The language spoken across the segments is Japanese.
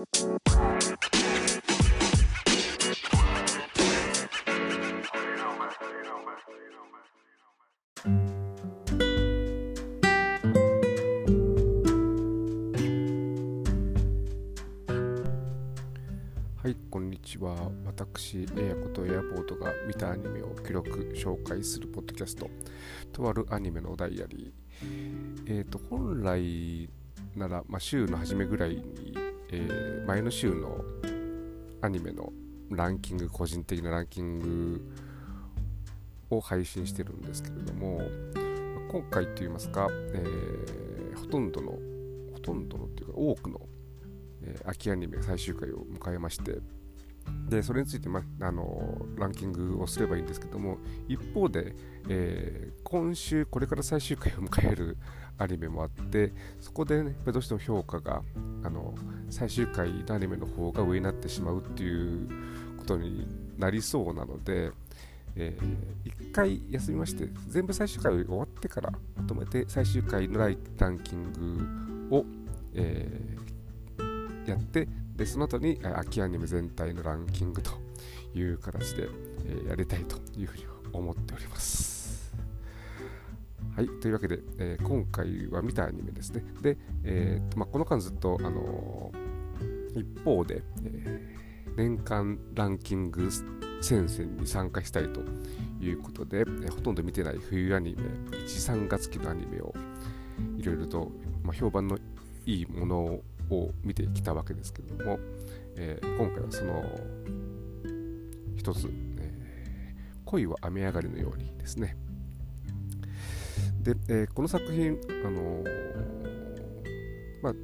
はい、こんにちは。私、エアコとエアポートが見たアニメを記録、紹介するポッドキャスト、とあるアニメのダイアリー。えっ、と、本来なら、まあ、週の初めぐらいに、えー前の週のアニメのランキング、個人的なランキングを配信してるんですけれども、今回といいますか、えーほとんどの、ほとんどのっていうか、多くのえー秋アニメ最終回を迎えましてでそれについて、まあのランキングをすればいいんですけども一方で、えー今週これから最終回を迎えるアニメもあってそこで、ね、どうしても評価があの最終回のアニメの方が上になってしまうっていうことになりそうなので、えー一回休みまして全部最終回終わってからまとめて最終回のライランキングを、えーやってでその後に秋アニメ全体のランキングという形で、えやりたいというふうに思っております。はい、というわけで、えー今回は見たアニメですね。で、えーとまあ、この間ずっと、あのー一方で、えー年間ランキング戦線に参加したいということで、えーほとんど見てない冬アニメ、1、3月期のアニメをいろいろと、まあ、評判のいいものをを見てきたわけですけども、えー今回はその一つ、えー恋は雨上がりのようにですね。で、えーこの作品、あのまあ、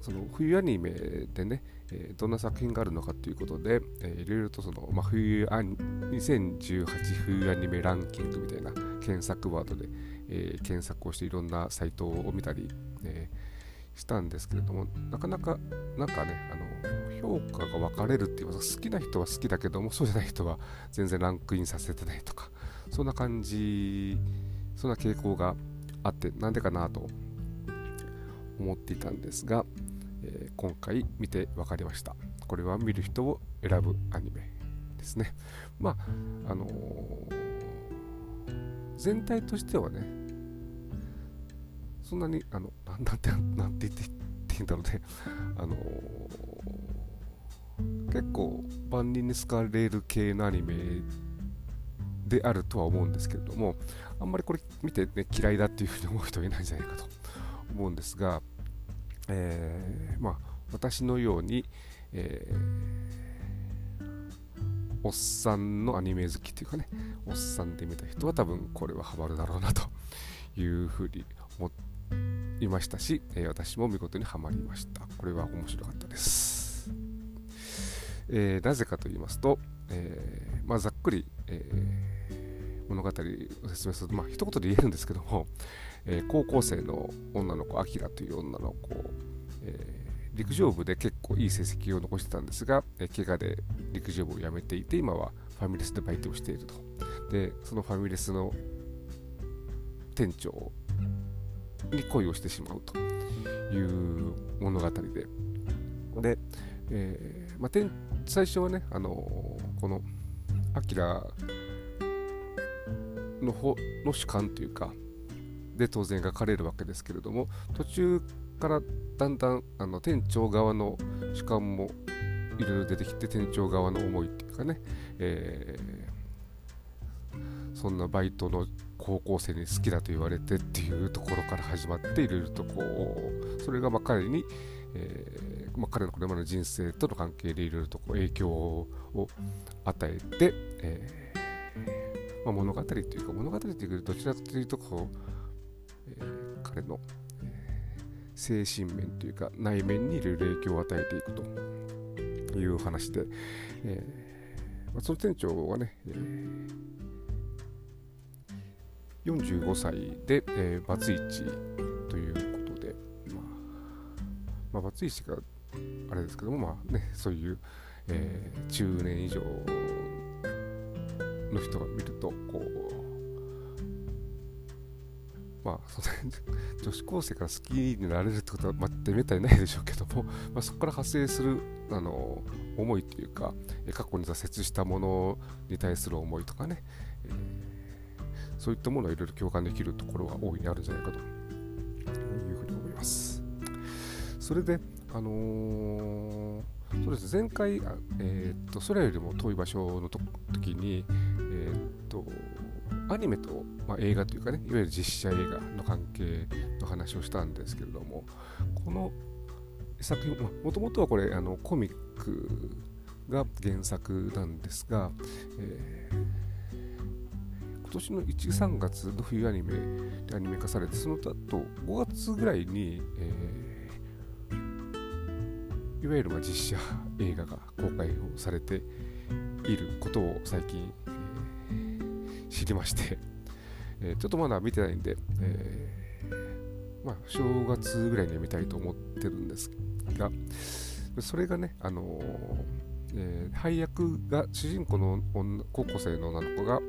その冬アニメでね、えーどんな作品があるのかということで、えーいろいろとその、まあ、冬アニ2018冬アニメランキングみたいな検索ワードで、えー検索をしていろんなサイトを見たり、えーしたんですけれども、なかなか、なんかね、あの評価が分かれるっていうか、好きな人は好きだけども、そうじゃない人は全然ランクインさせてないとか、そんな感じ、そんな傾向があって、なんでかなと思っていたんですが、えー今回見て分かりました。これは見る人を選ぶアニメですね。まあ、あのー全体としてはね、そんなに、あの、なんなんて、なんて言って言っていいんだろうね、あのー結構万人に好かれる系のアニメであるとは思うんですけれども、あんまりこれ見て、ね、嫌いだっていうふうに思う人はいないんじゃないかと 思うんですが、えーまあ、私のように、えーおっさんのアニメ好きというかね、おっさんで見た人は多分これはハマるだろうなというふうに思っいましたし、えー私も見事にはまりました。これは面白かったです。えーなぜかと言いますと、えーまあ、ざっくり、えー物語を説明すると、まあ一言で言えるんですけども、えー高校生の女の子、アキラという女の子、えー陸上部で結構いい成績を残してたんですが、えー怪我で陸上部を辞めていて、今はファミレスでバイトをしていると。で、そのファミレスの店長に恋をしてしまうという物語で。で、えーまあ、最初はね、あのーこのアキラの方の主観というか、で当然描かれるわけですけれども、途中からだんだんあの店長側の主観もいろいろ出てきて、店長側の思いっていうかね、えーそんなバイトの高校生に好きだと言われてっていうところから始まっていろいろとこうそれがま彼に、えーまあ、彼のこれまでの人生との関係でいろいろとこう影響を与えて、えーまあ、物語というか物語というかどちらかというとこう、えー彼の、精神面というか内面にいろいろ影響を与えていくという話で、えまあ、その店長はね、えー45歳で、えーバツイチということで、まあ、まあ、バツイチがあれですけども、まあね、そういう、えー中年以上の人が見ると、こう、まあ、その女子高生から好きになれるってことは、まあ、めったにないでしょうけども、まあ、そこから派生するあの思いというか、過去に挫折したものに対する思いとかね、えー、そういったものをいろいろ共感できるところが大いにあるんじゃないかというふうに思います。それで、あのー、そうです前回、えー、っと空よりも遠い場所の時に、えー、っとアニメと、まあ、映画というかねいわゆる実写映画の関係の話をしたんですけれどもこの作品もともとはこれあのコミックが原作なんですが、えー、年の1、3月の冬アニメでアニメ化されてその後5月ぐらいに、えー、いわゆるま実写映画が公開をされていることを最近知りまして、えー、ちょっとまだ見てないんで、えー、まあ、正月ぐらいには見たいと思ってるんですが、それがね、あのー、えー、配役が主人公の女高校生の女の子が、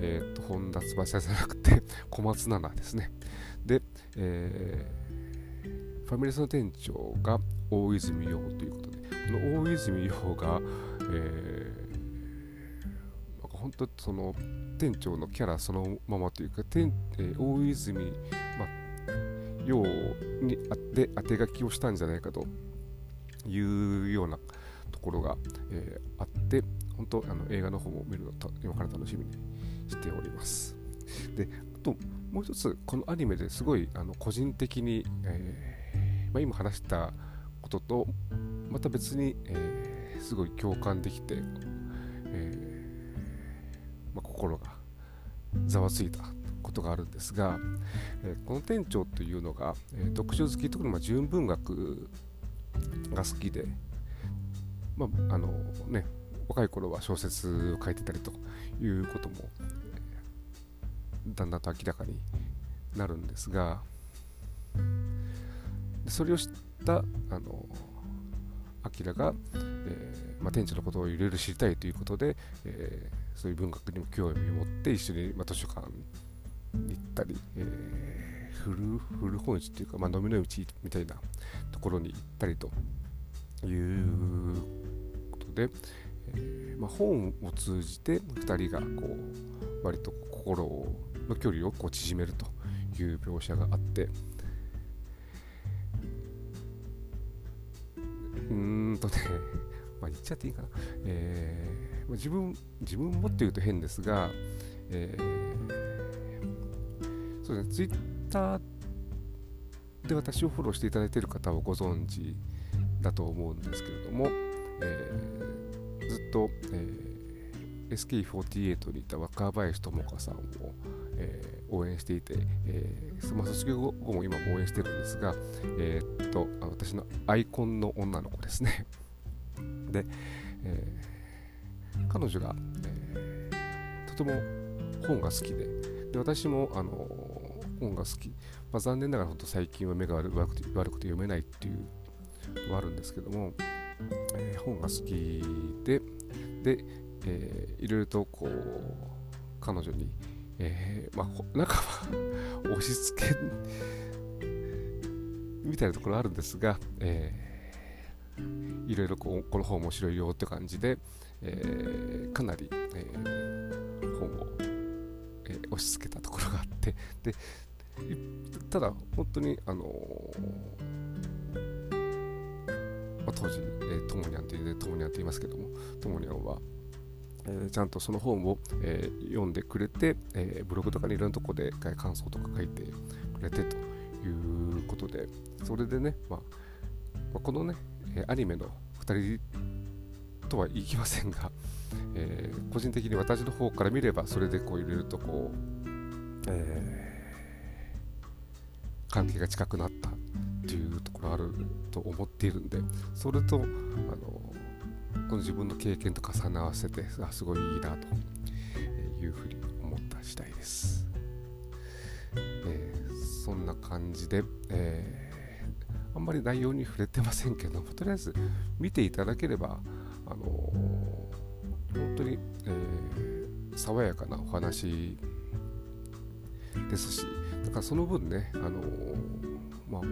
えーと、本田翼じゃなくて 小松菜奈ですね。で、えー、ファミレスの店長が大泉洋ということで、この大泉洋が、えー本当その店長のキャラそのままというか店、えー、大泉、まあ、陽にあで当て書きをしたんじゃないかというようなころが、えー、あって本当あの映画の方も見るのと今から楽しみにしております。であともう一つこのアニメですごいあの個人的に、えー、まあ、今話したこととまた別に、えー、すごい共感できて、えまあ、心がざわついたことがあるんですが、えー、この店長というのが、えー、読書好き特にまあ純文学が好きで、まああのね、若い頃は小説を書いてたりということも、だんだんと明らかになるんですがそれを知ったあのアキラが、えーまあ、店長のことをいろいろ知りたいということで、えーそういう文学にも興味を持って一緒に、まあ、図書館に行ったり、えー、古古本市っていうか、まあ、飲みの市みたいなところに行ったりというで、えーまあ、本を通じて2人がこう割と心の距離をこう縮めるという描写があってうんとね まあ、言っちゃっていいかな、えー、まあ、自分自分もって言うと変ですが、えー、そうですね、ツイッターで私をフォローしていただいている方はご存知だと思うんですけれども、と、えー、SK48 にいた若林智香さんを、えー、応援していて、えー、まあ、卒業後も今も応援してるんですが、えー、っと私のアイコンの女の子ですね。で、えー、彼女が、えー、とても本が好きでで私も、あの本が好き、まあ、残念ながら本当最近は目が悪くて悪くて読めないっていうのはあるんですけども、えー、本が好きでで、えー、いろいろとこう彼女に、えー、まあ、中は押し付けみたいなところあるんですが、えーいろいろこうこの本面白いよって感じで、えー、かなり、えー、本を、えー、押し付けたところがあってでただ本当にあのまあ、当時、えー、トモニャンというトモニャンと言いますけどもトモニャンは、えー、ちゃんとその本を、えー、読んでくれて、えー、ブログとかにいろんなとこで感想とか書いてくれてということでそれでね、まあ、まあ、このねアニメの2人とは言いませんが、えー、個人的に私の方から見ればそれでこういろいろとこう、えー、関係が近くなったっていうところあると思っているんでそれとあのこの自分の経験と重ね合わせてあすごいいいなというふうに思った次第です、えー、そんな感じで、えーあんまり内容に触れてませんけどもとりあえず見ていただければあのー、本当に、えー、爽やかなお話ですしだからその分ね、あのまあ、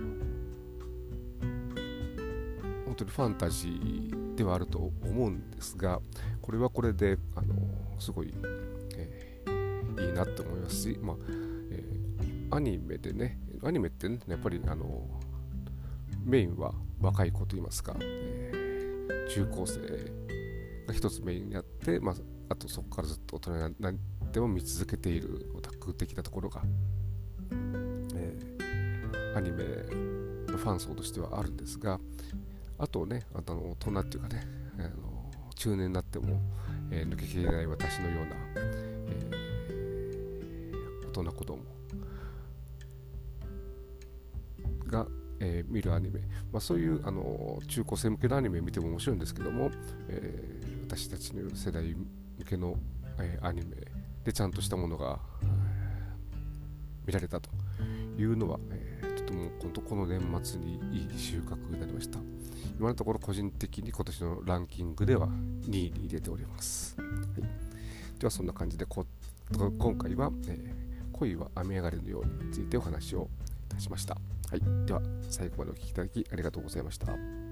本当にファンタジーではあると思うんですが、これはこれで、あのすごい、えー、いいなって思いますし、まあえー、アニメでね、アニメってね、やっぱり、あのメインは若い子といいますか、えー、中高生が一つメインにあって、まあ、あとそこからずっと大人になっても見続けているオタク的なところが、えー、アニメのファン層としてはあるんですがあとねあの大人っていうかねあの中年になっても、えー、抜けきれない私のような、えー、大人子供。が、えー、見るアニメ、まあ、そういうあの中高生向けのアニメ見ても面白いんですけども、えー、私たちの世代向けの、えー、アニメでちゃんとしたものが、見られたというのは、えー、とても本当この年末にいい収穫になりました。今のところ個人的に今年のランキングでは2位に入れております、はい、ではそんな感じでこ今回は、えー、恋は雨上がりのようについてお話をいたしました、はい、では最後までお聴きいただきありがとうございました。